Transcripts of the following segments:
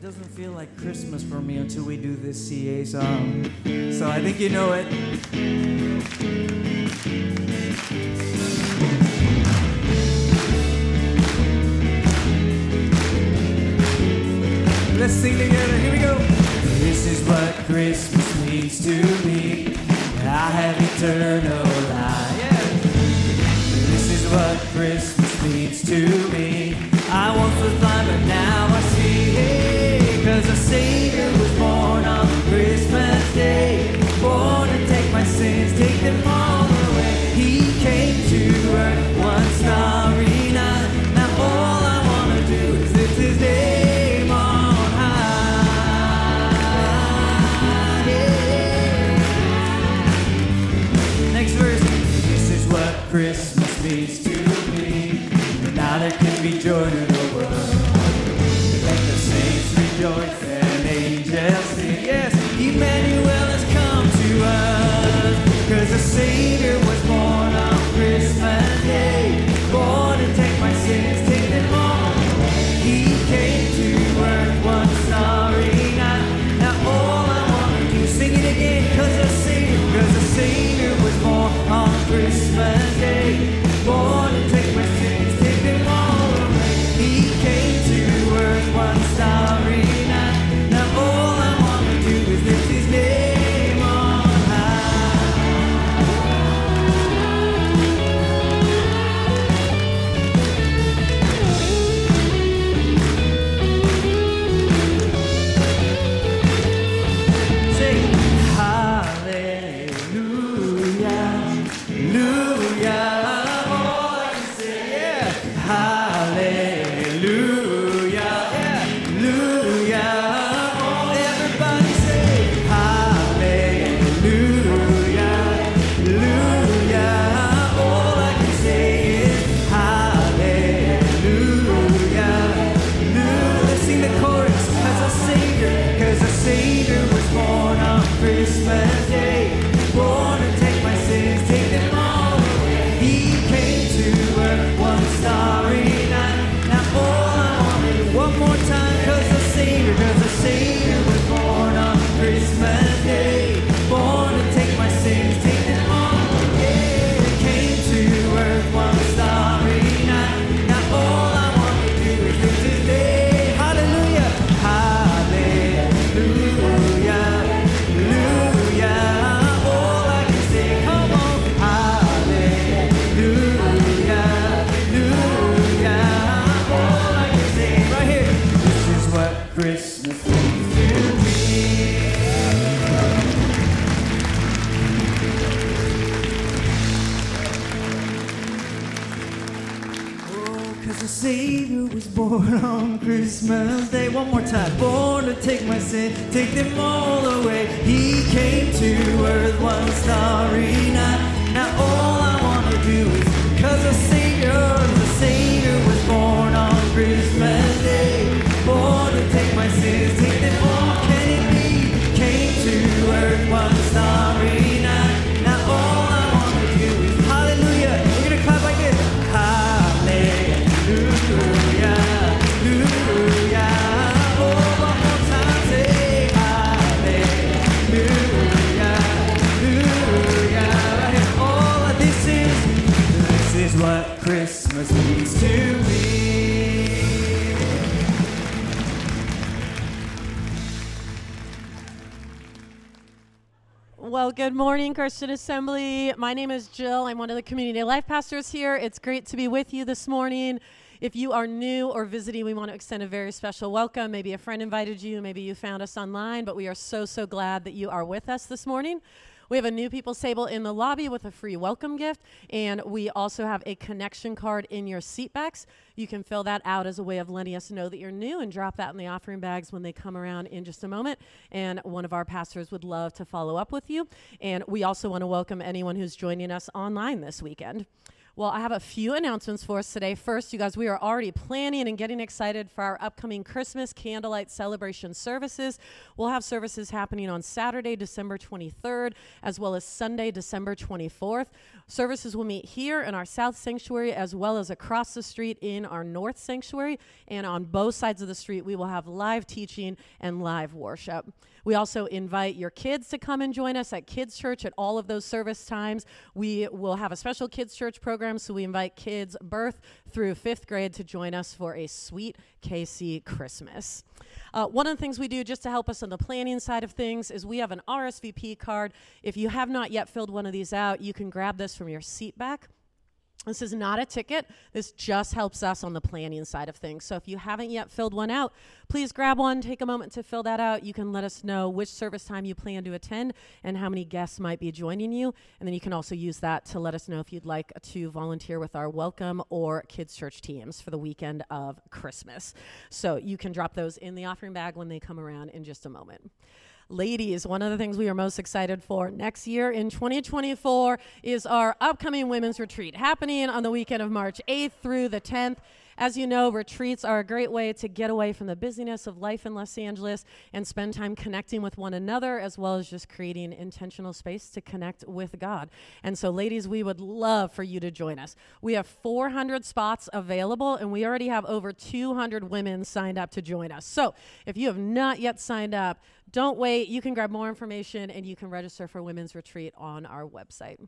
it doesn't feel like Christmas for me until we do this CA song. So I think you know it. Let's sing together. Here we go. This is what Christmas means to me. I have eternal life. Yeah. This is what Christmas means to me. Oh, savior was born on Christmas Day. One more time. Born to take my sin, take them all away. He came to earth one starry night. Now all I wanna do is, cause the Savior, the Savior was born on Christmas Day. Take them all. Can it be? Came to earth one starry Well, good morning, Christian Assembly. My name is Jill. I'm one of the community life pastors here. It's great to be with you this morning. If you are new or visiting, we want to extend a very special welcome. Maybe a friend invited you, maybe you found us online, but we are so, so glad that you are with us this morning. We have a new people's table in the lobby with a free welcome gift, and we also have a connection card in your seat backs. You can fill that out as a way of letting us know that you're new and drop that in the offering bags when they come around in just a moment. And one of our pastors would love to follow up with you. And we also want to welcome anyone who's joining us online this weekend. Well, I have a few announcements for us today. First, you guys, we are already planning and getting excited for our upcoming Christmas candlelight celebration services. We'll have services happening on Saturday, December 23rd, as well as Sunday, December 24th. Services will meet here in our South Sanctuary as well as across the street in our North Sanctuary. And on both sides of the street, we will have live teaching and live worship. We also invite your kids to come and join us at Kids Church at all of those service times. We will have a special Kids Church program, so we invite kids birth through fifth grade to join us for a sweet KC Christmas. Uh, one of the things we do just to help us on the planning side of things is we have an RSVP card. If you have not yet filled one of these out, you can grab this from your seat back. This is not a ticket. This just helps us on the planning side of things. So if you haven't yet filled one out, please grab one, take a moment to fill that out. You can let us know which service time you plan to attend and how many guests might be joining you. And then you can also use that to let us know if you'd like to volunteer with our welcome or kids church teams for the weekend of Christmas. So you can drop those in the offering bag when they come around in just a moment. Ladies, one of the things we are most excited for next year in 2024 is our upcoming women's retreat happening on the weekend of March 8th through the 10th. As you know, retreats are a great way to get away from the busyness of life in Los Angeles and spend time connecting with one another, as well as just creating intentional space to connect with God. And so, ladies, we would love for you to join us. We have 400 spots available, and we already have over 200 women signed up to join us. So, if you have not yet signed up, don't wait. You can grab more information and you can register for Women's Retreat on our website.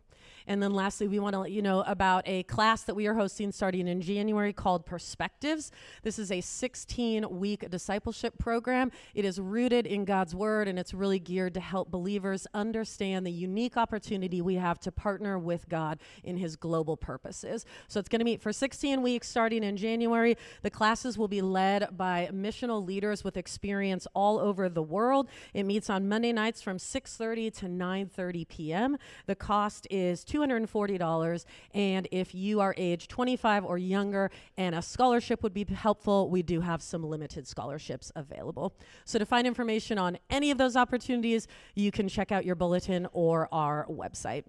And then lastly, we want to let you know about a class that we are hosting starting in January called Perspectives. This is a 16 week discipleship program. It is rooted in God's Word and it's really geared to help believers understand the unique opportunity we have to partner with God in His global purposes. So it's going to meet for 16 weeks starting in January. The classes will be led by missional leaders with experience all over the world. It meets on Monday nights from 6:30 to 9:30 p.m. The cost is $240 and if you are age 25 or younger and a scholarship would be helpful, we do have some limited scholarships available. So to find information on any of those opportunities, you can check out your bulletin or our website.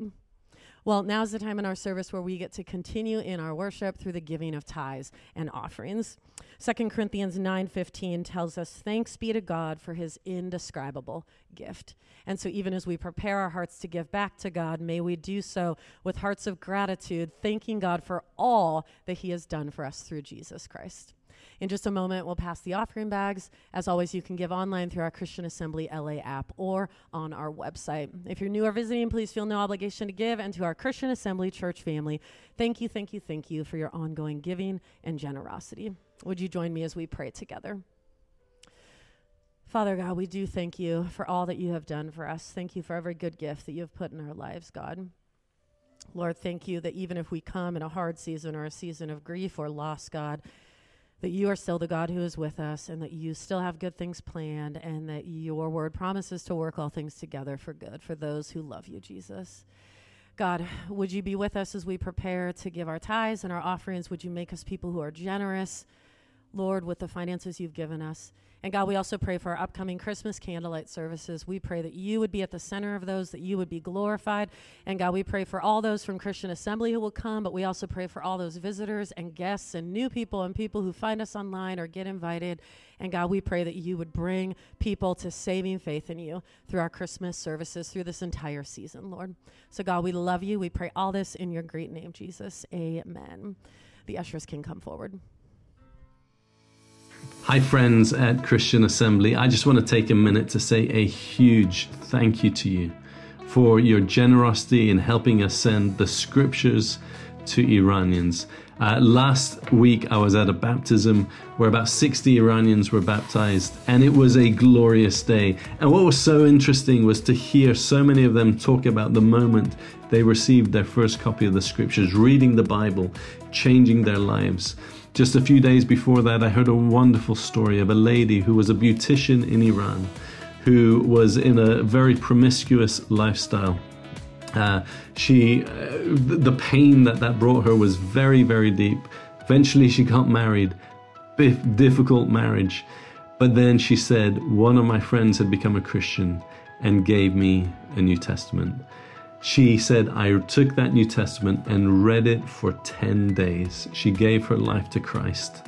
Well, now's the time in our service where we get to continue in our worship through the giving of tithes and offerings. 2 Corinthians 9:15 tells us thanks be to God for his indescribable gift. And so even as we prepare our hearts to give back to God, may we do so with hearts of gratitude, thanking God for all that he has done for us through Jesus Christ. In just a moment, we'll pass the offering bags. As always, you can give online through our Christian Assembly LA app or on our website. If you're new or visiting, please feel no obligation to give. And to our Christian Assembly church family, thank you, thank you, thank you for your ongoing giving and generosity. Would you join me as we pray together? Father God, we do thank you for all that you have done for us. Thank you for every good gift that you have put in our lives, God. Lord, thank you that even if we come in a hard season or a season of grief or loss, God, that you are still the God who is with us and that you still have good things planned and that your word promises to work all things together for good for those who love you, Jesus. God, would you be with us as we prepare to give our tithes and our offerings? Would you make us people who are generous, Lord, with the finances you've given us? And God, we also pray for our upcoming Christmas candlelight services. We pray that you would be at the center of those, that you would be glorified. And God, we pray for all those from Christian Assembly who will come, but we also pray for all those visitors and guests and new people and people who find us online or get invited. And God, we pray that you would bring people to saving faith in you through our Christmas services through this entire season, Lord. So, God, we love you. We pray all this in your great name, Jesus. Amen. The ushers can come forward. Hi, friends at Christian Assembly. I just want to take a minute to say a huge thank you to you for your generosity in helping us send the scriptures to Iranians. Uh, last week, I was at a baptism where about 60 Iranians were baptized, and it was a glorious day. And what was so interesting was to hear so many of them talk about the moment they received their first copy of the scriptures, reading the Bible, changing their lives. Just a few days before that, I heard a wonderful story of a lady who was a beautician in Iran who was in a very promiscuous lifestyle. Uh, she, uh, the pain that that brought her was very, very deep. Eventually, she got married, difficult marriage. But then she said, One of my friends had become a Christian and gave me a New Testament. She said, I took that New Testament and read it for 10 days. She gave her life to Christ.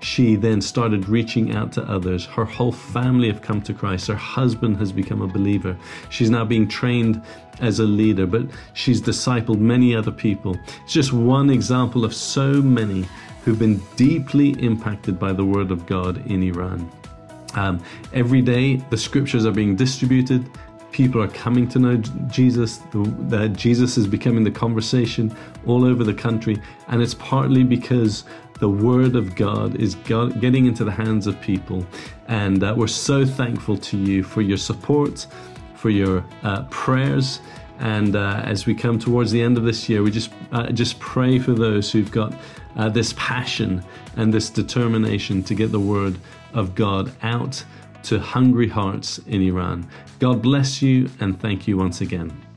She then started reaching out to others. Her whole family have come to Christ. Her husband has become a believer. She's now being trained as a leader, but she's discipled many other people. It's just one example of so many who've been deeply impacted by the Word of God in Iran. Um, every day, the scriptures are being distributed people are coming to know Jesus. That Jesus is becoming the conversation all over the country, and it's partly because the Word of God is getting into the hands of people. And uh, we're so thankful to you for your support, for your uh, prayers. And uh, as we come towards the end of this year, we just uh, just pray for those who've got uh, this passion and this determination to get the Word of God out to hungry hearts in Iran. God bless you and thank you once again.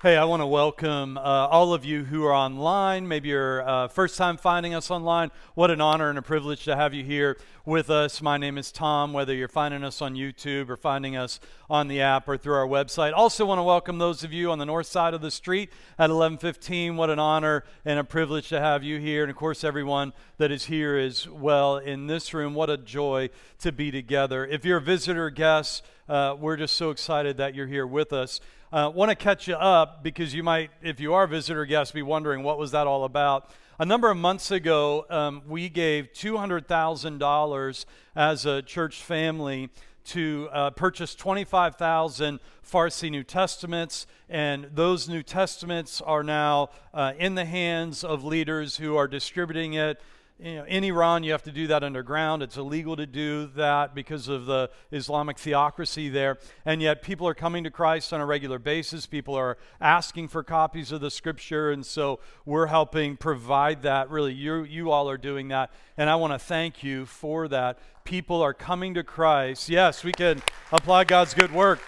Hey, I want to welcome uh, all of you who are online. Maybe you're uh, first time finding us online. What an honor and a privilege to have you here with us. My name is Tom, whether you're finding us on YouTube or finding us on the app or through our website. Also want to welcome those of you on the north side of the street at 1115. What an honor and a privilege to have you here. And of course, everyone that is here as well in this room. What a joy to be together. If you're a visitor guest, uh, we're just so excited that you're here with us. Uh, Want to catch you up because you might, if you are a visitor guest, be wondering what was that all about. A number of months ago, um, we gave $200,000 as a church family to uh, purchase 25,000 Farsi New Testaments, and those New Testaments are now uh, in the hands of leaders who are distributing it you know, in Iran, you have to do that underground. It's illegal to do that because of the Islamic theocracy there. And yet, people are coming to Christ on a regular basis. People are asking for copies of the scripture. And so, we're helping provide that. Really, you, you all are doing that. And I want to thank you for that. People are coming to Christ. Yes, we can applaud God's good work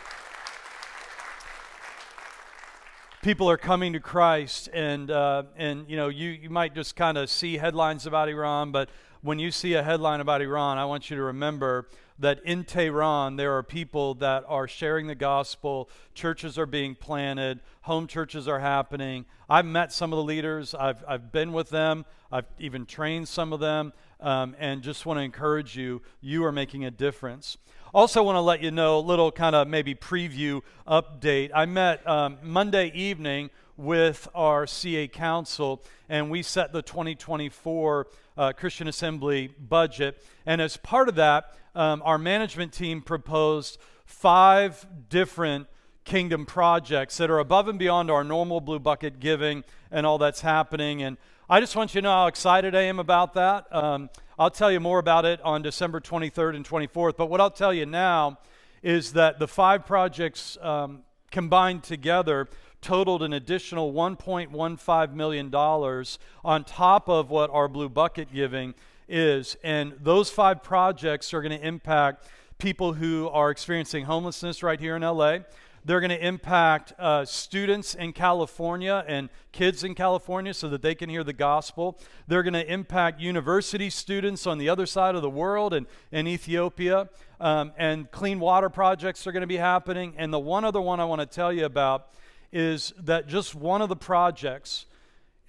people are coming to Christ, and uh, and you know you you might just kind of see headlines about Iran, but when you see a headline about Iran, I want you to remember that in Tehran there are people that are sharing the gospel. Churches are being planted. Home churches are happening. I've met some of the leaders. I've I've been with them. I've even trained some of them, um, and just want to encourage you. You are making a difference. Also, want to let you know a little kind of maybe preview update. I met um, Monday evening with our CA Council, and we set the 2024 uh, Christian Assembly budget. And as part of that, um, our management team proposed five different kingdom projects that are above and beyond our normal blue bucket giving and all that's happening. And I just want you to know how excited I am about that. Um, I'll tell you more about it on December 23rd and 24th. But what I'll tell you now is that the five projects um, combined together totaled an additional $1.15 million on top of what our Blue Bucket giving is. And those five projects are going to impact people who are experiencing homelessness right here in LA. They're going to impact uh, students in California and kids in California so that they can hear the gospel. They're going to impact university students on the other side of the world and in Ethiopia. Um, and clean water projects are going to be happening. And the one other one I want to tell you about is that just one of the projects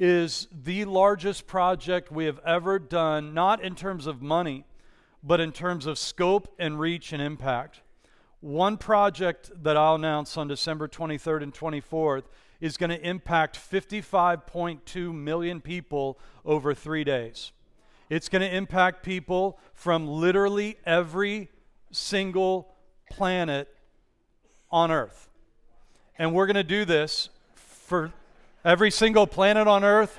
is the largest project we have ever done, not in terms of money, but in terms of scope and reach and impact. One project that I'll announce on December 23rd and 24th is going to impact 55.2 million people over three days. It's going to impact people from literally every single planet on Earth. And we're going to do this for every single planet on Earth.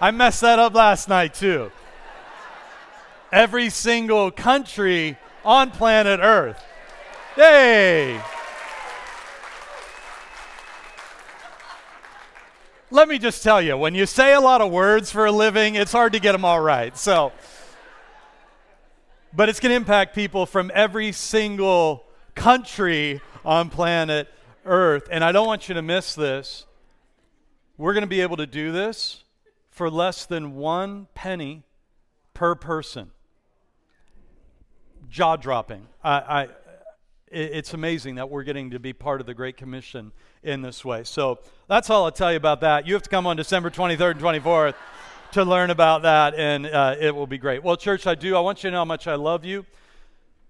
I messed that up last night, too every single country on planet Earth. Yay! Let me just tell you, when you say a lot of words for a living, it's hard to get them all right. So, but it's going to impact people from every single country on planet Earth. And I don't want you to miss this. We're going to be able to do this for less than one penny per person jaw dropping. I, I, it's amazing that we're getting to be part of the Great Commission in this way. So that's all I'll tell you about that. You have to come on December 23rd and 24th to learn about that, and uh, it will be great. Well, church, I do. I want you to know how much I love you.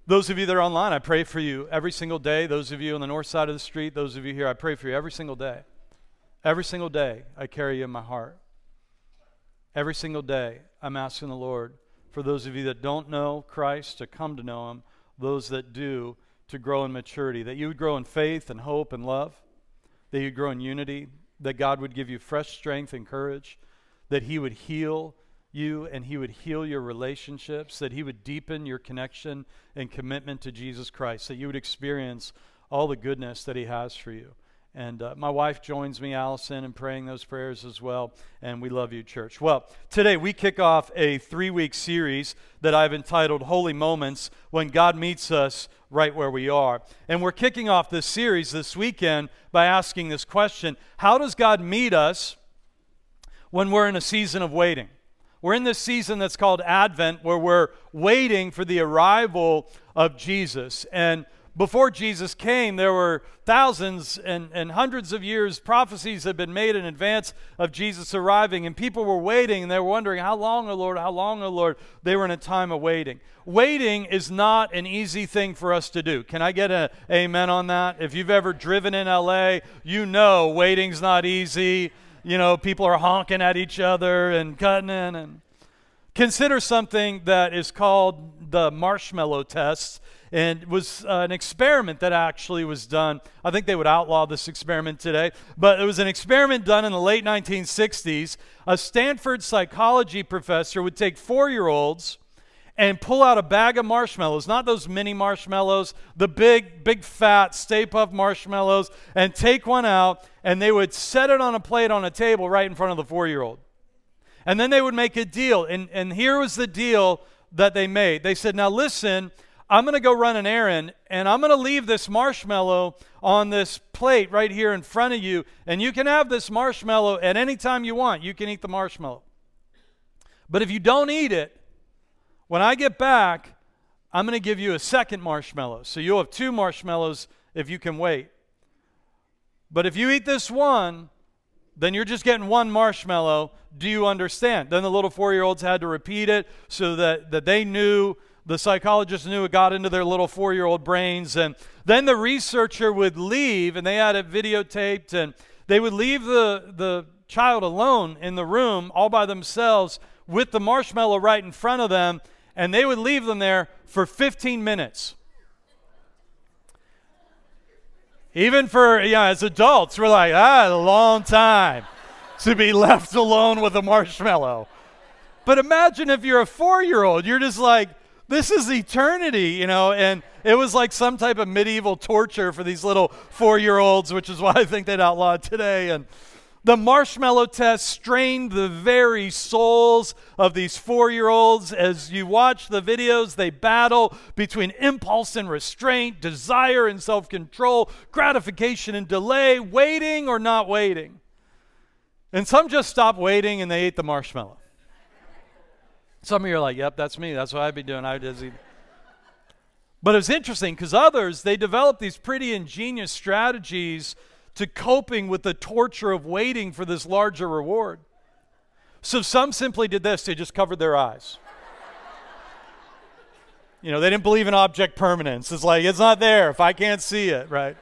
Those of you that are online, I pray for you every single day. Those of you on the north side of the street, those of you here, I pray for you every single day. Every single day, I carry you in my heart. Every single day, I'm asking the Lord for those of you that don't know Christ to come to know Him, those that do to grow in maturity, that you would grow in faith and hope and love, that you'd grow in unity, that God would give you fresh strength and courage, that He would heal you and He would heal your relationships, that He would deepen your connection and commitment to Jesus Christ, that you would experience all the goodness that He has for you. And uh, my wife joins me, Allison, in praying those prayers as well. And we love you, church. Well, today we kick off a three week series that I've entitled Holy Moments When God Meets Us Right Where We Are. And we're kicking off this series this weekend by asking this question How does God meet us when we're in a season of waiting? We're in this season that's called Advent, where we're waiting for the arrival of Jesus. And before Jesus came, there were thousands and, and hundreds of years, prophecies had been made in advance of Jesus arriving, and people were waiting and they were wondering, How long, O Lord? How long, O Lord? They were in a time of waiting. Waiting is not an easy thing for us to do. Can I get an amen on that? If you've ever driven in LA, you know waiting's not easy you know, people are honking at each other and cutting in. And consider something that is called the marshmallow test. And it was uh, an experiment that actually was done. I think they would outlaw this experiment today, but it was an experiment done in the late 1960s. A Stanford psychology professor would take four year olds and pull out a bag of marshmallows, not those mini marshmallows, the big, big fat Stay Puft marshmallows, and take one out, and they would set it on a plate on a table right in front of the four year old. And then they would make a deal. And, and here was the deal that they made. They said, Now listen, I'm going to go run an errand, and I'm going to leave this marshmallow on this plate right here in front of you, and you can have this marshmallow at any time you want. You can eat the marshmallow. But if you don't eat it, when I get back, I'm going to give you a second marshmallow. So you'll have two marshmallows if you can wait. But if you eat this one, then you're just getting one marshmallow. Do you understand? Then the little four year olds had to repeat it so that, that they knew, the psychologist knew it got into their little four year old brains. And then the researcher would leave, and they had it videotaped, and they would leave the, the child alone in the room all by themselves with the marshmallow right in front of them and they would leave them there for 15 minutes. Even for, yeah, as adults, we're like, ah, a long time to be left alone with a marshmallow. But imagine if you're a four year old, you're just like, this is eternity, you know, and it was like some type of medieval torture for these little four year olds, which is why I think they'd outlaw today. And the marshmallow test strained the very souls of these four year olds. As you watch the videos, they battle between impulse and restraint, desire and self control, gratification and delay, waiting or not waiting. And some just stopped waiting and they ate the marshmallow. Some of you are like, yep, that's me. That's what I'd be doing. I would just eat. But it was interesting because others, they developed these pretty ingenious strategies to coping with the torture of waiting for this larger reward. So some simply did this, they just covered their eyes. you know, they didn't believe in object permanence. It's like, it's not there if I can't see it, right?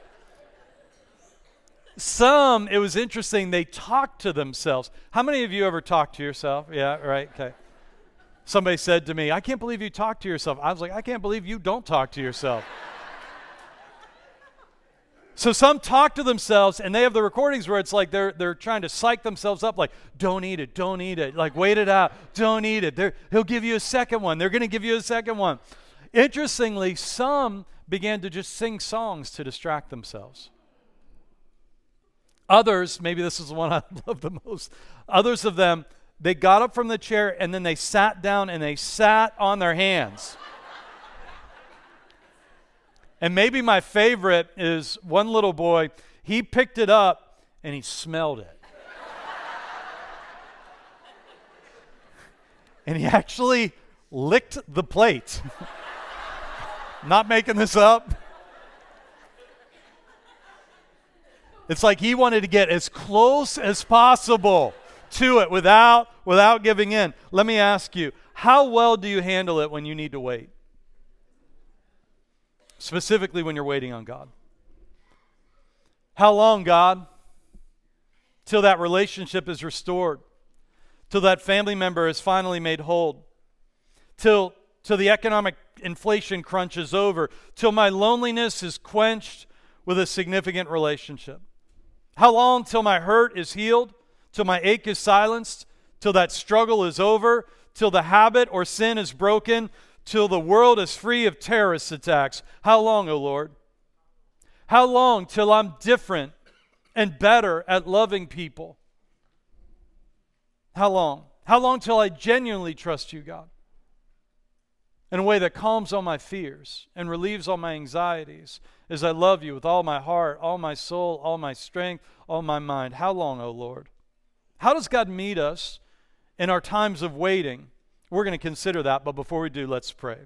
Some, it was interesting, they talked to themselves. How many of you ever talked to yourself? Yeah, right, okay. Somebody said to me, I can't believe you talk to yourself. I was like, I can't believe you don't talk to yourself. So some talk to themselves and they have the recordings where it's like they're, they're trying to psych themselves up, like, don't eat it, don't eat it, like, wait it out, don't eat it. They're, he'll give you a second one. They're going to give you a second one. Interestingly, some began to just sing songs to distract themselves. Others, maybe this is the one I love the most, others of them, they got up from the chair and then they sat down and they sat on their hands. And maybe my favorite is one little boy, he picked it up and he smelled it. and he actually licked the plate. Not making this up. It's like he wanted to get as close as possible to it without without giving in. Let me ask you, how well do you handle it when you need to wait? Specifically when you're waiting on God. How long, God? Till that relationship is restored. Till that family member is finally made whole. Till till the economic inflation crunch is over. Till my loneliness is quenched with a significant relationship. How long till my hurt is healed? Till my ache is silenced? Till that struggle is over? Till the habit or sin is broken? Till the world is free of terrorist attacks? How long, O oh Lord? How long till I'm different and better at loving people? How long? How long till I genuinely trust you, God? In a way that calms all my fears and relieves all my anxieties as I love you with all my heart, all my soul, all my strength, all my mind. How long, O Lord? How does God meet us in our times of waiting? We're going to consider that, but before we do, let's pray.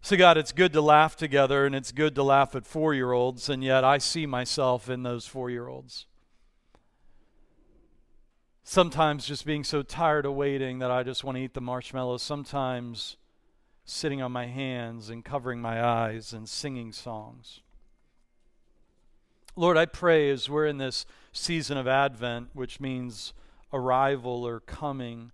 So, God, it's good to laugh together and it's good to laugh at four year olds, and yet I see myself in those four year olds. Sometimes just being so tired of waiting that I just want to eat the marshmallows. Sometimes sitting on my hands and covering my eyes and singing songs. Lord, I pray as we're in this season of Advent, which means arrival or coming,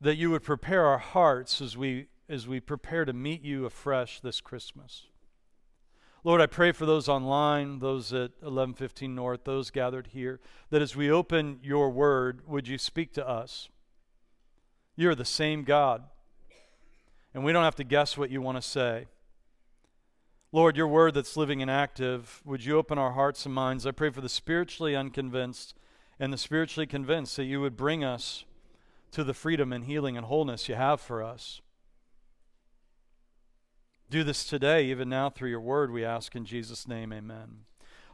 that you would prepare our hearts as we as we prepare to meet you afresh this Christmas. Lord, I pray for those online, those at 1115 North, those gathered here, that as we open your word, would you speak to us? You're the same God and we don't have to guess what you want to say. Lord, your word that's living and active, would you open our hearts and minds? I pray for the spiritually unconvinced and the spiritually convinced that you would bring us to the freedom and healing and wholeness you have for us. Do this today, even now, through your word, we ask in Jesus' name, amen.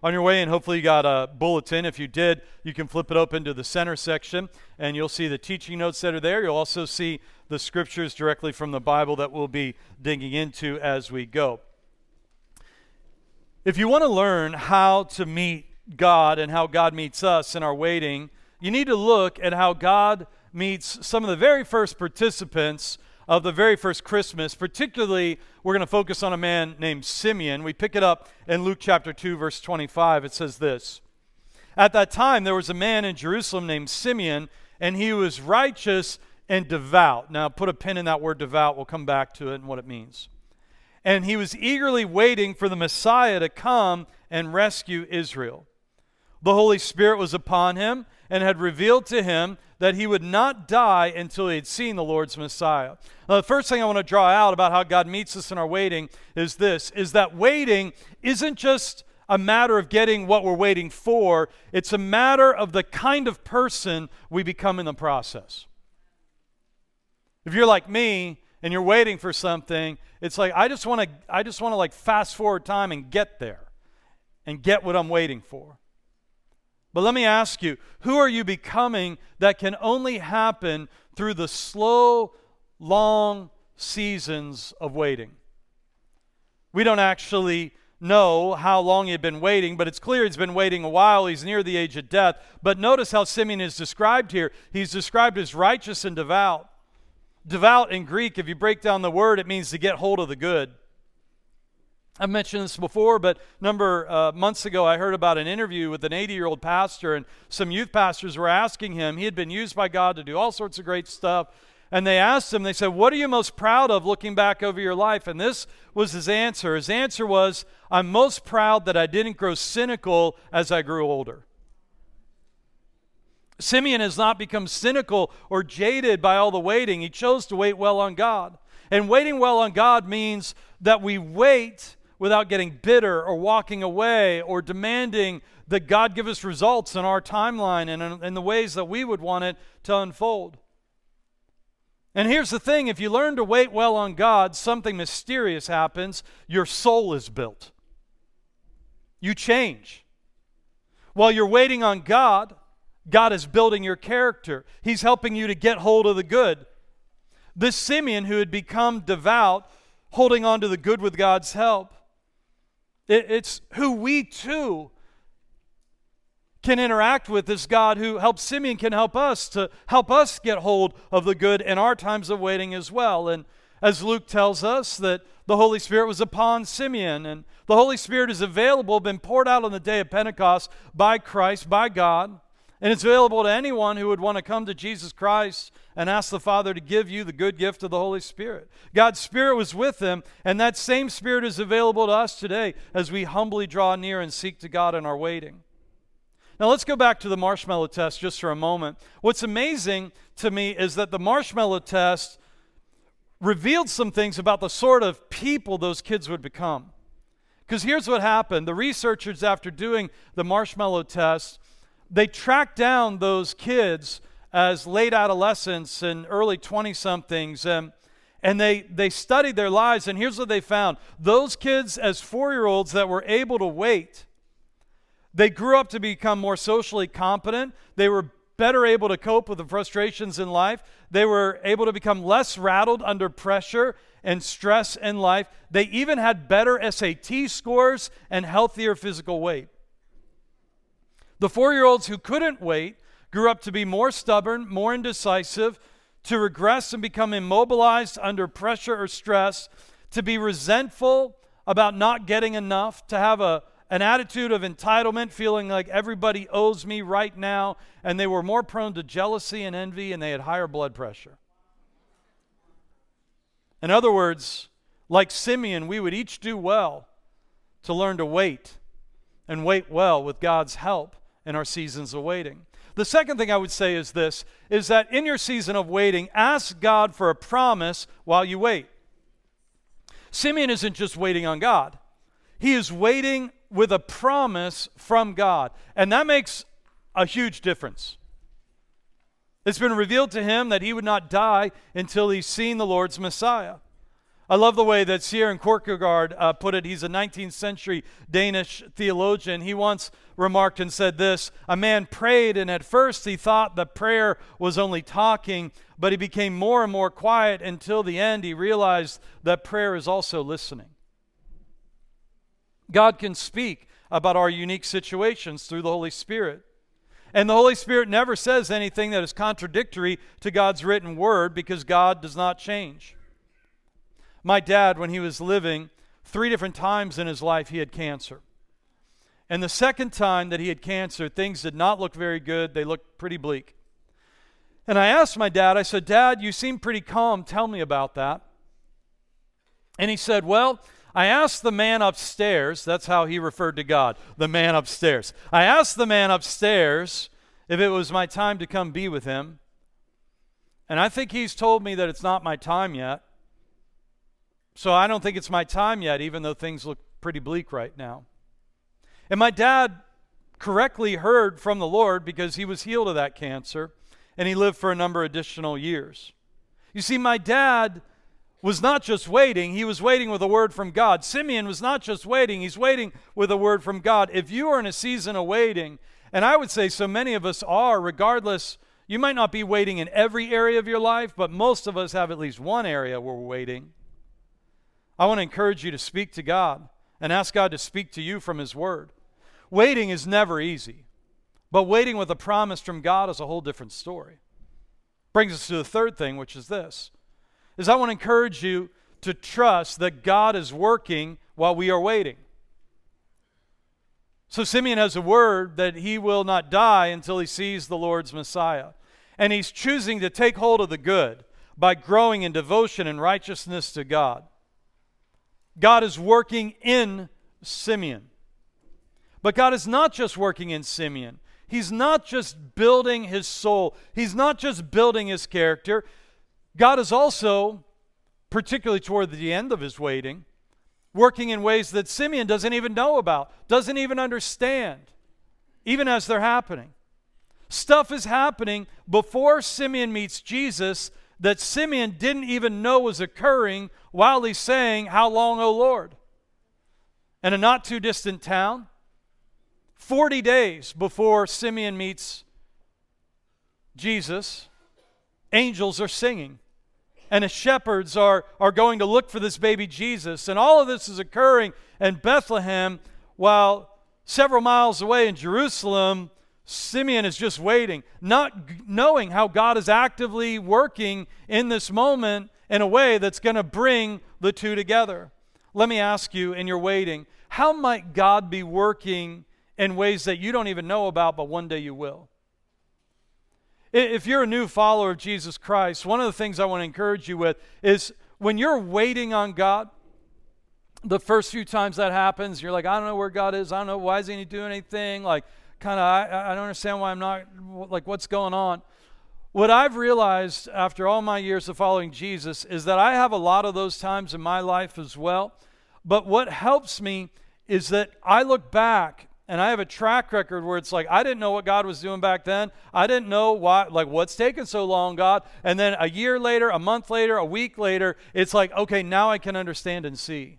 On your way and hopefully you got a bulletin. If you did, you can flip it open to the center section, and you'll see the teaching notes that are there. You'll also see the scriptures directly from the Bible that we'll be digging into as we go. If you want to learn how to meet God and how God meets us in our waiting, you need to look at how God meets some of the very first participants of the very first Christmas. Particularly, we're going to focus on a man named Simeon. We pick it up in Luke chapter 2, verse 25. It says this At that time, there was a man in Jerusalem named Simeon, and he was righteous and devout. Now, put a pin in that word devout. We'll come back to it and what it means. And he was eagerly waiting for the Messiah to come and rescue Israel. The Holy Spirit was upon him and had revealed to him that he would not die until he had seen the Lord's Messiah. Now, the first thing I want to draw out about how God meets us in our waiting is this is that waiting isn't just a matter of getting what we're waiting for, it's a matter of the kind of person we become in the process. If you're like me and you're waiting for something, it's like I just want to I just want to like fast forward time and get there and get what I'm waiting for. But let me ask you, who are you becoming that can only happen through the slow, long seasons of waiting? We don't actually know how long he had been waiting, but it's clear he's been waiting a while. He's near the age of death. But notice how Simeon is described here. He's described as righteous and devout. Devout in Greek, if you break down the word, it means to get hold of the good. I've mentioned this before, but number uh, months ago, I heard about an interview with an 80 year old pastor, and some youth pastors were asking him. He had been used by God to do all sorts of great stuff. And they asked him, they said, What are you most proud of looking back over your life? And this was his answer. His answer was, I'm most proud that I didn't grow cynical as I grew older. Simeon has not become cynical or jaded by all the waiting. He chose to wait well on God. And waiting well on God means that we wait without getting bitter or walking away or demanding that God give us results in our timeline and in, the ways that we would want it to unfold. And here's the thing if you learn to wait well on God, something mysterious happens. Your soul is built. You change. While you're waiting on God, God is building your character. He's helping you to get hold of the good. This Simeon, who had become devout, holding on to the good with God's help. It, it's who we too can interact with this God who helps Simeon can help us to help us get hold of the good in our times of waiting as well. And as Luke tells us that the Holy Spirit was upon Simeon and the Holy Spirit is available, been poured out on the day of Pentecost by Christ, by God. And it's available to anyone who would want to come to Jesus Christ and ask the Father to give you the good gift of the Holy Spirit. God's Spirit was with them, and that same Spirit is available to us today as we humbly draw near and seek to God in our waiting. Now, let's go back to the marshmallow test just for a moment. What's amazing to me is that the marshmallow test revealed some things about the sort of people those kids would become. Because here's what happened the researchers, after doing the marshmallow test, they tracked down those kids as late adolescents and early 20 somethings. And, um, and they, they studied their lives, and here's what they found those kids, as four year olds that were able to wait, they grew up to become more socially competent. They were better able to cope with the frustrations in life. They were able to become less rattled under pressure and stress in life. They even had better SAT scores and healthier physical weight. The four year olds who couldn't wait grew up to be more stubborn, more indecisive, to regress and become immobilized under pressure or stress, to be resentful about not getting enough, to have a, an attitude of entitlement, feeling like everybody owes me right now, and they were more prone to jealousy and envy, and they had higher blood pressure. In other words, like Simeon, we would each do well to learn to wait and wait well with God's help in our seasons of waiting. The second thing I would say is this is that in your season of waiting, ask God for a promise while you wait. Simeon isn't just waiting on God. He is waiting with a promise from God. And that makes a huge difference. It's been revealed to him that he would not die until he's seen the Lord's Messiah. I love the way that Søren Kierkegaard uh, put it. He's a 19th century Danish theologian. He once remarked and said this A man prayed, and at first he thought the prayer was only talking, but he became more and more quiet until the end he realized that prayer is also listening. God can speak about our unique situations through the Holy Spirit. And the Holy Spirit never says anything that is contradictory to God's written word because God does not change. My dad, when he was living, three different times in his life he had cancer. And the second time that he had cancer, things did not look very good. They looked pretty bleak. And I asked my dad, I said, Dad, you seem pretty calm. Tell me about that. And he said, Well, I asked the man upstairs, that's how he referred to God, the man upstairs. I asked the man upstairs if it was my time to come be with him. And I think he's told me that it's not my time yet. So I don't think it's my time yet, even though things look pretty bleak right now. And my dad correctly heard from the Lord because he was healed of that cancer and he lived for a number of additional years. You see, my dad was not just waiting, he was waiting with a word from God. Simeon was not just waiting, he's waiting with a word from God. If you are in a season of waiting, and I would say so many of us are, regardless, you might not be waiting in every area of your life, but most of us have at least one area where we're waiting. I want to encourage you to speak to God and ask God to speak to you from His Word. Waiting is never easy, but waiting with a promise from God is a whole different story. Brings us to the third thing, which is this is I want to encourage you to trust that God is working while we are waiting. So Simeon has a word that he will not die until he sees the Lord's Messiah. And he's choosing to take hold of the good by growing in devotion and righteousness to God. God is working in Simeon. But God is not just working in Simeon. He's not just building his soul. He's not just building his character. God is also, particularly toward the end of his waiting, working in ways that Simeon doesn't even know about, doesn't even understand, even as they're happening. Stuff is happening before Simeon meets Jesus that Simeon didn't even know was occurring while he's saying, How long, O Lord? In a not too distant town, 40 days before Simeon meets Jesus, angels are singing. and the shepherds are, are going to look for this baby Jesus. And all of this is occurring in Bethlehem while several miles away in Jerusalem, Simeon is just waiting, not knowing how God is actively working in this moment in a way that's going to bring the two together. Let me ask you in your waiting, how might God be working in ways that you don't even know about, but one day you will? If you're a new follower of Jesus Christ, one of the things I want to encourage you with is when you're waiting on God, the first few times that happens, you're like, I don't know where God is. I don't know why isn't He doing anything. Like, kind of, I, I don't understand why I'm not. Like, what's going on? What I've realized after all my years of following Jesus is that I have a lot of those times in my life as well. But what helps me is that I look back and I have a track record where it's like I didn't know what God was doing back then. I didn't know why like what's taking so long, God. And then a year later, a month later, a week later, it's like, okay, now I can understand and see.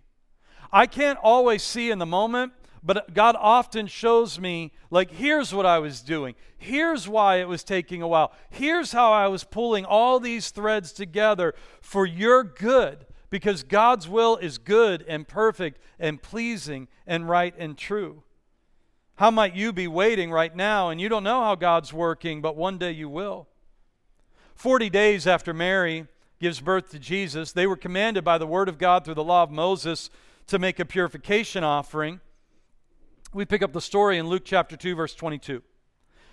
I can't always see in the moment, but God often shows me, like, here's what I was doing. Here's why it was taking a while. Here's how I was pulling all these threads together for your good, because God's will is good and perfect and pleasing and right and true. How might you be waiting right now and you don't know how God's working, but one day you will? 40 days after Mary gives birth to Jesus, they were commanded by the word of God through the law of Moses to make a purification offering. We pick up the story in Luke chapter 2, verse 22.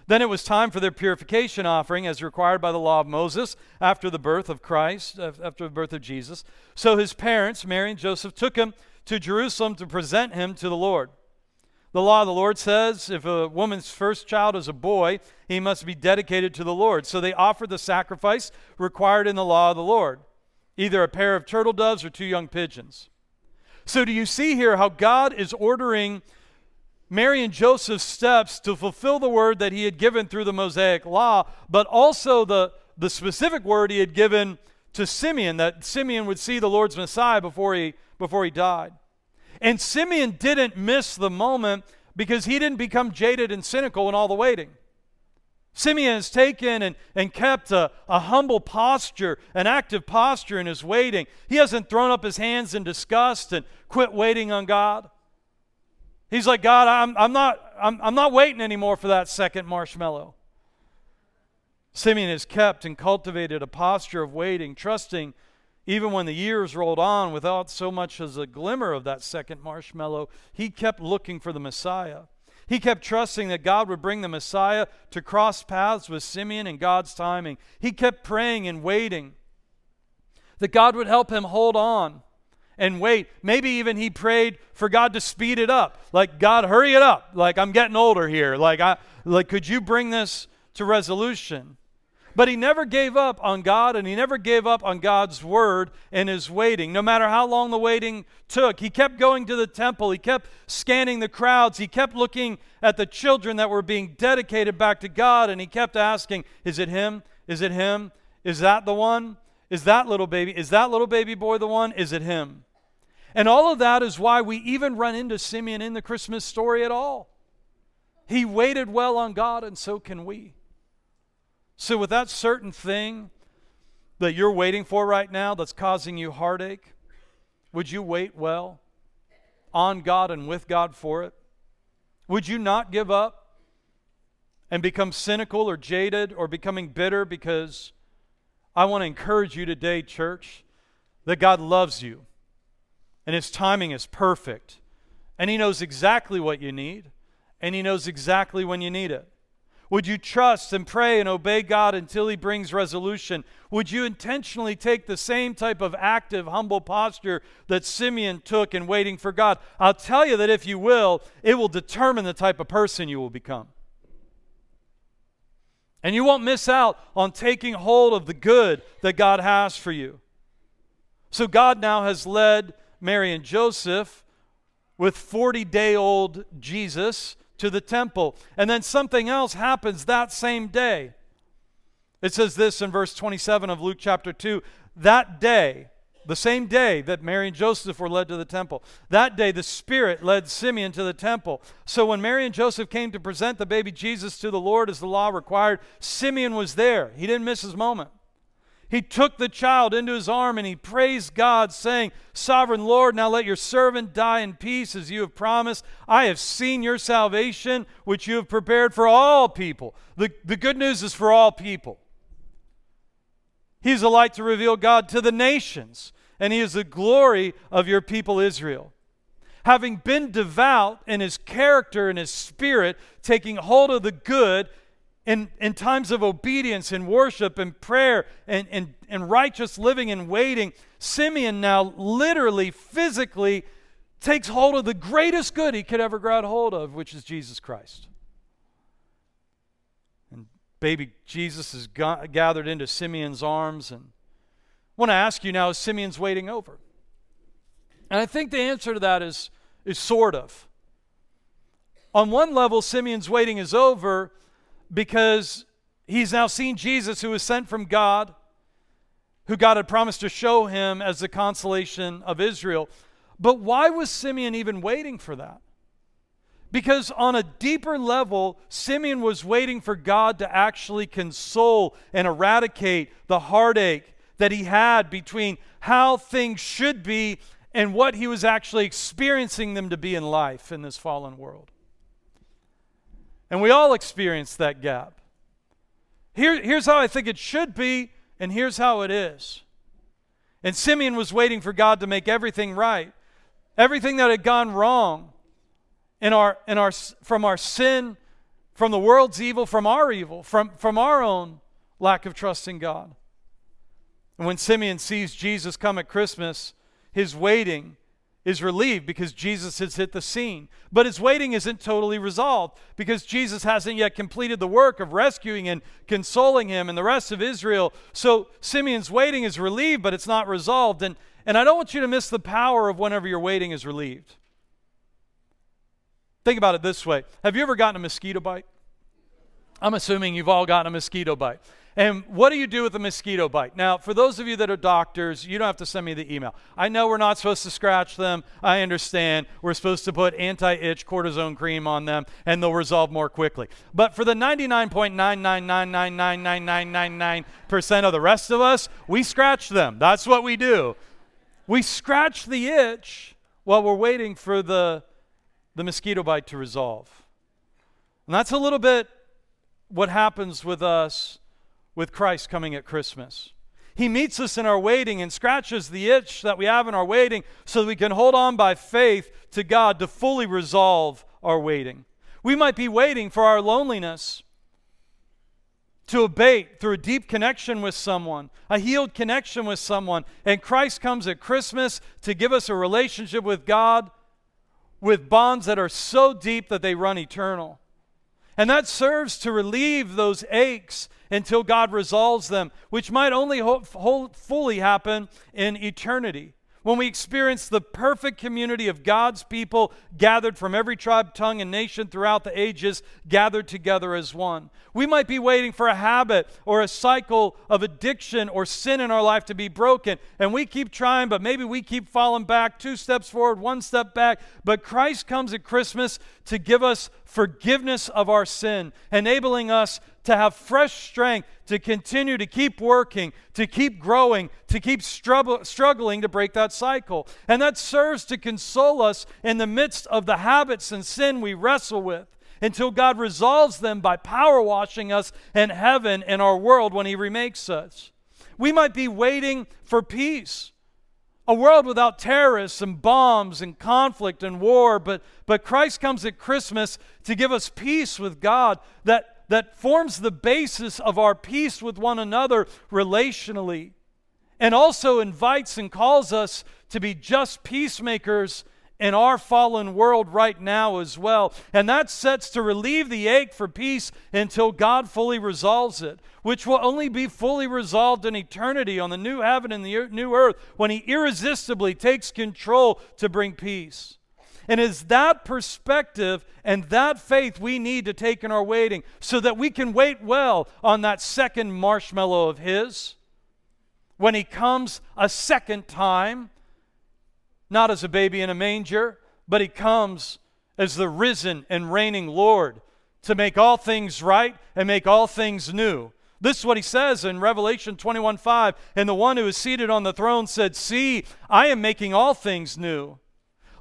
Then it was time for their purification offering as required by the law of Moses after the birth of Christ, after the birth of Jesus. So his parents, Mary and Joseph, took him to Jerusalem to present him to the Lord. The law of the Lord says if a woman's first child is a boy, he must be dedicated to the Lord. So they offered the sacrifice required in the law of the Lord either a pair of turtle doves or two young pigeons. So, do you see here how God is ordering Mary and Joseph's steps to fulfill the word that he had given through the Mosaic law, but also the, the specific word he had given to Simeon that Simeon would see the Lord's Messiah before he, before he died? And Simeon didn't miss the moment because he didn't become jaded and cynical in all the waiting. Simeon has taken and, and kept a, a humble posture, an active posture in his waiting. He hasn't thrown up his hands in disgust and quit waiting on God. He's like, God, I'm, I'm, not, I'm, I'm not waiting anymore for that second marshmallow. Simeon has kept and cultivated a posture of waiting, trusting even when the years rolled on without so much as a glimmer of that second marshmallow, he kept looking for the Messiah. He kept trusting that God would bring the Messiah to cross paths with Simeon in God's timing. He kept praying and waiting that God would help him hold on and wait. Maybe even he prayed for God to speed it up. Like, God, hurry it up. Like, I'm getting older here. Like, I, like could you bring this to resolution? But he never gave up on God and he never gave up on God's word in his waiting. No matter how long the waiting took, he kept going to the temple. He kept scanning the crowds. He kept looking at the children that were being dedicated back to God and he kept asking, Is it him? Is it him? Is that the one? Is that little baby? Is that little baby boy the one? Is it him? And all of that is why we even run into Simeon in the Christmas story at all. He waited well on God, and so can we. So, with that certain thing that you're waiting for right now that's causing you heartache, would you wait well on God and with God for it? Would you not give up and become cynical or jaded or becoming bitter because I want to encourage you today, church, that God loves you and His timing is perfect and He knows exactly what you need and He knows exactly when you need it. Would you trust and pray and obey God until He brings resolution? Would you intentionally take the same type of active, humble posture that Simeon took in waiting for God? I'll tell you that if you will, it will determine the type of person you will become. And you won't miss out on taking hold of the good that God has for you. So, God now has led Mary and Joseph with 40 day old Jesus to the temple. And then something else happens that same day. It says this in verse 27 of Luke chapter 2 that day, the same day that Mary and Joseph were led to the temple, that day the Spirit led Simeon to the temple. So when Mary and Joseph came to present the baby Jesus to the Lord as the law required, Simeon was there. He didn't miss his moment. He took the child into his arm and he praised God, saying, Sovereign Lord, now let your servant die in peace as you have promised. I have seen your salvation, which you have prepared for all people. The, the good news is for all people. He's a light to reveal God to the nations, and he is the glory of your people Israel. Having been devout in his character and his spirit, taking hold of the good, in, in times of obedience and worship and prayer and, and, and righteous living and waiting, Simeon now literally, physically takes hold of the greatest good he could ever grab hold of, which is Jesus Christ. And baby Jesus is ga- gathered into Simeon's arms. And want to ask you now is Simeon's waiting over? And I think the answer to that is, is sort of. On one level, Simeon's waiting is over because he's now seen Jesus, who was sent from God, who God had promised to show him as the consolation of Israel. But why was Simeon even waiting for that? Because on a deeper level, Simeon was waiting for God to actually console and eradicate the heartache that he had between how things should be and what he was actually experiencing them to be in life in this fallen world. And we all experience that gap. Here, here's how I think it should be, and here's how it is. And Simeon was waiting for God to make everything right. Everything that had gone wrong in our, in our, from our sin, from the world's evil, from our evil, from, from our own lack of trust in God. And when Simeon sees Jesus come at Christmas, his waiting is relieved because Jesus has hit the scene. But his waiting isn't totally resolved because Jesus hasn't yet completed the work of rescuing and consoling him and the rest of Israel. So Simeon's waiting is relieved, but it's not resolved. And, and I don't want you to miss the power of whenever your waiting is relieved. Think about it this way Have you ever gotten a mosquito bite? I'm assuming you've all gotten a mosquito bite. And what do you do with a mosquito bite? Now, for those of you that are doctors, you don't have to send me the email. I know we're not supposed to scratch them. I understand. We're supposed to put anti itch cortisone cream on them and they'll resolve more quickly. But for the 99.999999999% of the rest of us, we scratch them. That's what we do. We scratch the itch while we're waiting for the, the mosquito bite to resolve. And that's a little bit what happens with us with Christ coming at Christmas. He meets us in our waiting and scratches the itch that we have in our waiting so that we can hold on by faith to God to fully resolve our waiting. We might be waiting for our loneliness to abate through a deep connection with someone, a healed connection with someone, and Christ comes at Christmas to give us a relationship with God with bonds that are so deep that they run eternal. And that serves to relieve those aches until God resolves them, which might only ho- ho- fully happen in eternity. When we experience the perfect community of God's people gathered from every tribe, tongue, and nation throughout the ages, gathered together as one. We might be waiting for a habit or a cycle of addiction or sin in our life to be broken, and we keep trying, but maybe we keep falling back, two steps forward, one step back. But Christ comes at Christmas to give us forgiveness of our sin, enabling us to have fresh strength to continue to keep working, to keep growing, to keep struggle, struggling to break that cycle. And that serves to console us in the midst of the habits and sin we wrestle with until God resolves them by power washing us in heaven in our world when He remakes us. We might be waiting for peace. A world without terrorists and bombs and conflict and war, but, but Christ comes at Christmas to give us peace with God that that forms the basis of our peace with one another relationally, and also invites and calls us to be just peacemakers in our fallen world right now as well. And that sets to relieve the ache for peace until God fully resolves it, which will only be fully resolved in eternity on the new heaven and the new earth when He irresistibly takes control to bring peace. And it's that perspective and that faith we need to take in our waiting so that we can wait well on that second marshmallow of His when He comes a second time, not as a baby in a manger, but He comes as the risen and reigning Lord to make all things right and make all things new. This is what he says in Revelation 21 5. And the one who is seated on the throne said, See, I am making all things new.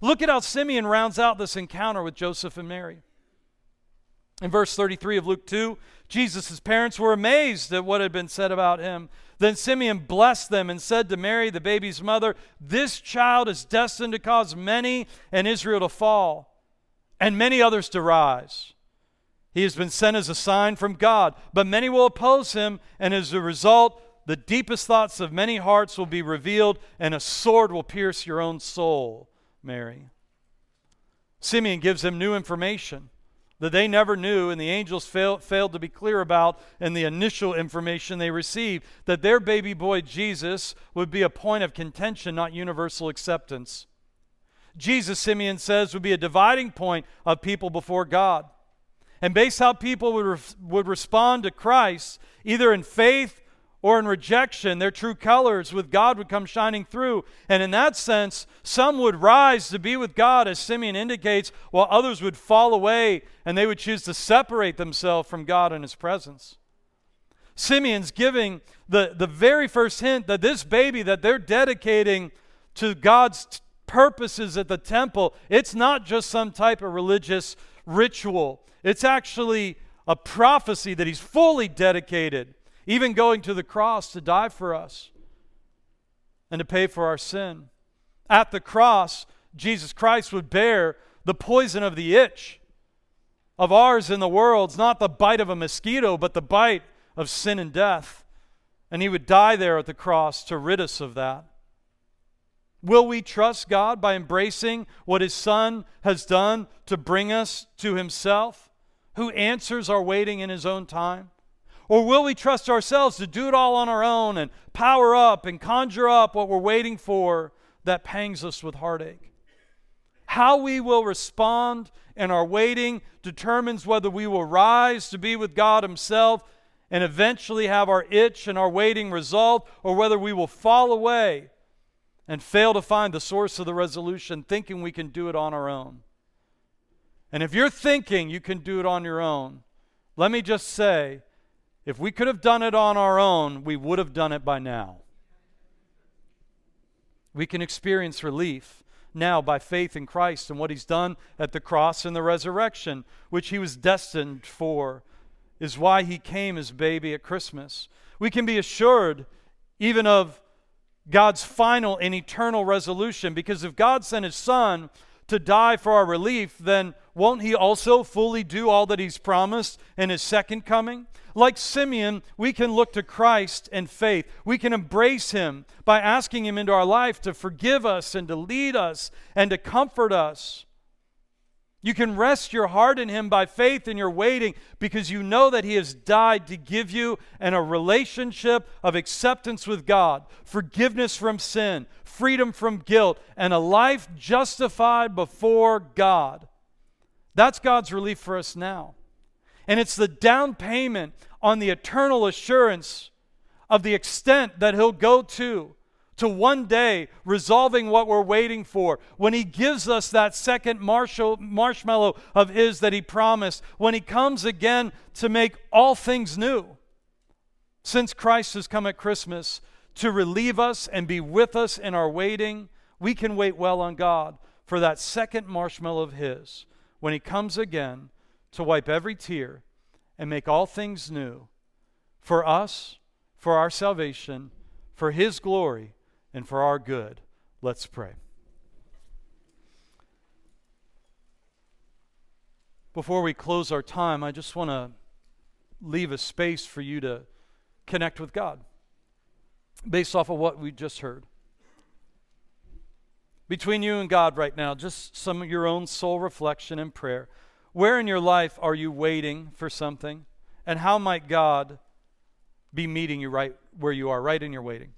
Look at how Simeon rounds out this encounter with Joseph and Mary. In verse 33 of Luke 2, Jesus' parents were amazed at what had been said about him. Then Simeon blessed them and said to Mary, the baby's mother, This child is destined to cause many in Israel to fall and many others to rise. He has been sent as a sign from God, but many will oppose him, and as a result, the deepest thoughts of many hearts will be revealed, and a sword will pierce your own soul, Mary. Simeon gives them new information that they never knew and the angels fail, failed to be clear about in the initial information they received that their baby boy Jesus would be a point of contention, not universal acceptance. Jesus, Simeon says, would be a dividing point of people before God. And based how people would, re- would respond to Christ, either in faith or in rejection, their true colors with God would come shining through. And in that sense, some would rise to be with God, as Simeon indicates, while others would fall away and they would choose to separate themselves from God and His presence. Simeon's giving the, the very first hint that this baby that they're dedicating to God's t- purposes at the temple, it's not just some type of religious ritual. It's actually a prophecy that he's fully dedicated even going to the cross to die for us and to pay for our sin. At the cross, Jesus Christ would bear the poison of the itch of ours in the world. It's not the bite of a mosquito, but the bite of sin and death. And he would die there at the cross to rid us of that. Will we trust God by embracing what his Son has done to bring us to himself, who answers our waiting in his own time? Or will we trust ourselves to do it all on our own and power up and conjure up what we're waiting for that pangs us with heartache? How we will respond in our waiting determines whether we will rise to be with God Himself and eventually have our itch and our waiting resolved, or whether we will fall away and fail to find the source of the resolution, thinking we can do it on our own. And if you're thinking you can do it on your own, let me just say if we could have done it on our own, we would have done it by now. We can experience relief now by faith in Christ and what he's done at the cross and the resurrection, which he was destined for, is why he came as baby at Christmas. We can be assured even of God's final and eternal resolution because if God sent his son to die for our relief, then won't he also fully do all that he's promised in his second coming? Like Simeon, we can look to Christ in faith. We can embrace him by asking him into our life to forgive us and to lead us and to comfort us. You can rest your heart in him by faith and you're waiting because you know that he has died to give you and a relationship of acceptance with God, forgiveness from sin, freedom from guilt, and a life justified before God. That's God's relief for us now. And it's the down payment on the eternal assurance of the extent that He'll go to, to one day resolving what we're waiting for. When He gives us that second marshmallow of His that He promised, when He comes again to make all things new. Since Christ has come at Christmas to relieve us and be with us in our waiting, we can wait well on God for that second marshmallow of His when He comes again to wipe every tear and make all things new for us, for our salvation, for His glory, and for our good. Let's pray. Before we close our time, I just want to leave a space for you to connect with God based off of what we just heard. Between you and God right now, just some of your own soul reflection and prayer. Where in your life are you waiting for something? And how might God be meeting you right where you are, right in your waiting?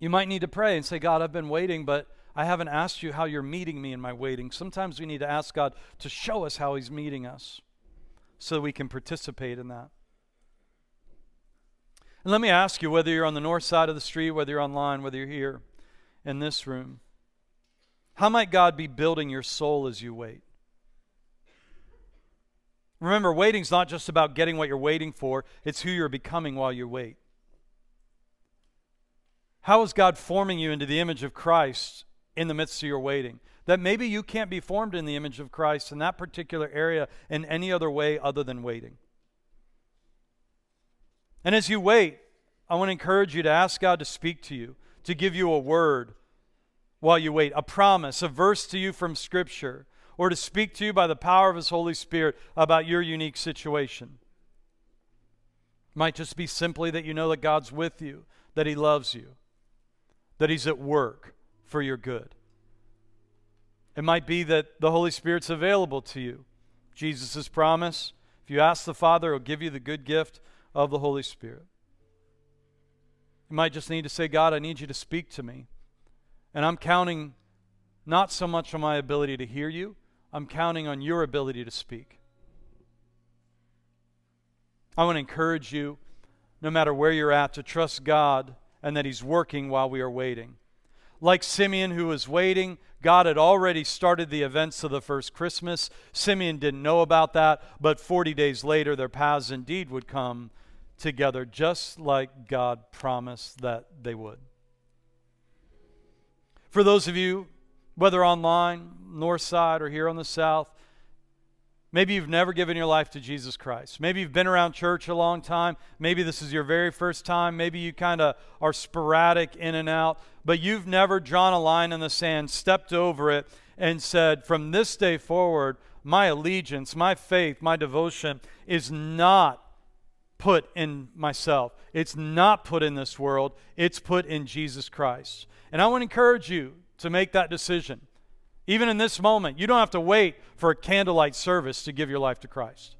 You might need to pray and say, God, I've been waiting, but I haven't asked you how you're meeting me in my waiting. Sometimes we need to ask God to show us how He's meeting us so we can participate in that. And let me ask you whether you're on the north side of the street, whether you're online, whether you're here in this room. How might God be building your soul as you wait? Remember, waiting's not just about getting what you're waiting for, it's who you're becoming while you wait. How is God forming you into the image of Christ in the midst of your waiting? That maybe you can't be formed in the image of Christ in that particular area in any other way other than waiting. And as you wait, I want to encourage you to ask God to speak to you, to give you a word while you wait, a promise, a verse to you from Scripture, or to speak to you by the power of His Holy Spirit about your unique situation. It might just be simply that you know that God's with you, that He loves you, that He's at work for your good. It might be that the Holy Spirit's available to you. Jesus' promise if you ask the Father, He'll give you the good gift of the Holy Spirit. You might just need to say, God, I need you to speak to me. And I'm counting not so much on my ability to hear you, I'm counting on your ability to speak. I want to encourage you, no matter where you're at, to trust God and that He's working while we are waiting. Like Simeon, who was waiting, God had already started the events of the first Christmas. Simeon didn't know about that, but 40 days later, their paths indeed would come together, just like God promised that they would. For those of you, whether online, north side, or here on the south, maybe you've never given your life to Jesus Christ. Maybe you've been around church a long time. Maybe this is your very first time. Maybe you kind of are sporadic in and out, but you've never drawn a line in the sand, stepped over it, and said, From this day forward, my allegiance, my faith, my devotion is not put in myself. It's not put in this world, it's put in Jesus Christ. And I want to encourage you to make that decision. Even in this moment, you don't have to wait for a candlelight service to give your life to Christ.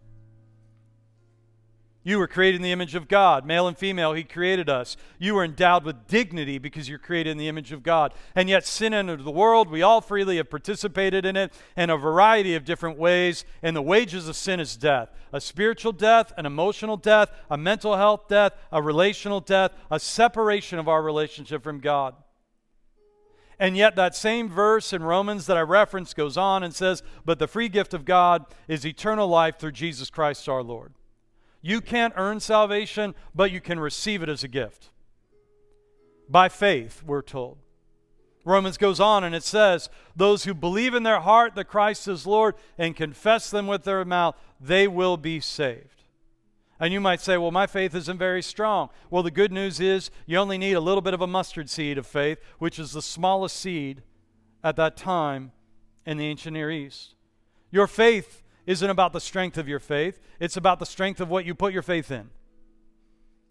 You were created in the image of God, male and female, He created us. You were endowed with dignity because you're created in the image of God. And yet, sin entered the world. We all freely have participated in it in a variety of different ways. And the wages of sin is death a spiritual death, an emotional death, a mental health death, a relational death, a separation of our relationship from God. And yet, that same verse in Romans that I referenced goes on and says, But the free gift of God is eternal life through Jesus Christ our Lord. You can't earn salvation, but you can receive it as a gift. By faith, we're told. Romans goes on and it says, Those who believe in their heart that Christ is Lord and confess them with their mouth, they will be saved. And you might say, Well, my faith isn't very strong. Well, the good news is you only need a little bit of a mustard seed of faith, which is the smallest seed at that time in the ancient Near East. Your faith isn't about the strength of your faith, it's about the strength of what you put your faith in.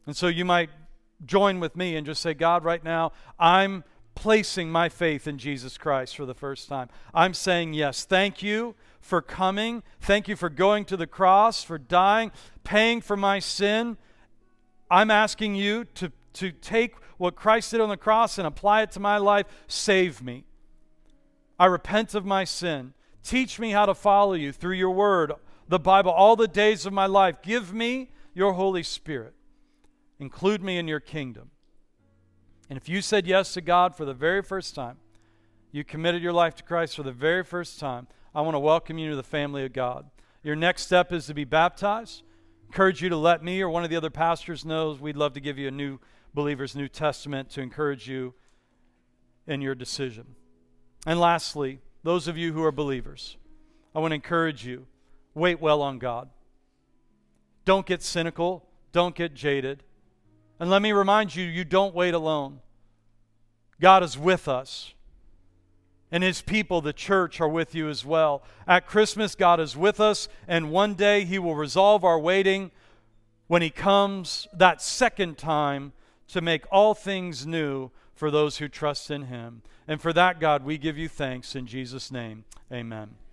And so you might join with me and just say, God, right now, I'm placing my faith in Jesus Christ for the first time. I'm saying yes. Thank you for coming. Thank you for going to the cross, for dying, paying for my sin. I'm asking you to, to take what Christ did on the cross and apply it to my life. Save me. I repent of my sin. Teach me how to follow you through your word, the Bible, all the days of my life. Give me your Holy Spirit. Include me in your kingdom. And if you said yes to God for the very first time, you committed your life to Christ for the very first time, I want to welcome you to the family of God. Your next step is to be baptized. Encourage you to let me or one of the other pastors know. We'd love to give you a new believer's New Testament to encourage you in your decision. And lastly, those of you who are believers, I want to encourage you wait well on God. Don't get cynical, don't get jaded. And let me remind you, you don't wait alone. God is with us. And his people, the church, are with you as well. At Christmas, God is with us, and one day he will resolve our waiting when he comes that second time to make all things new for those who trust in him. And for that, God, we give you thanks in Jesus' name. Amen.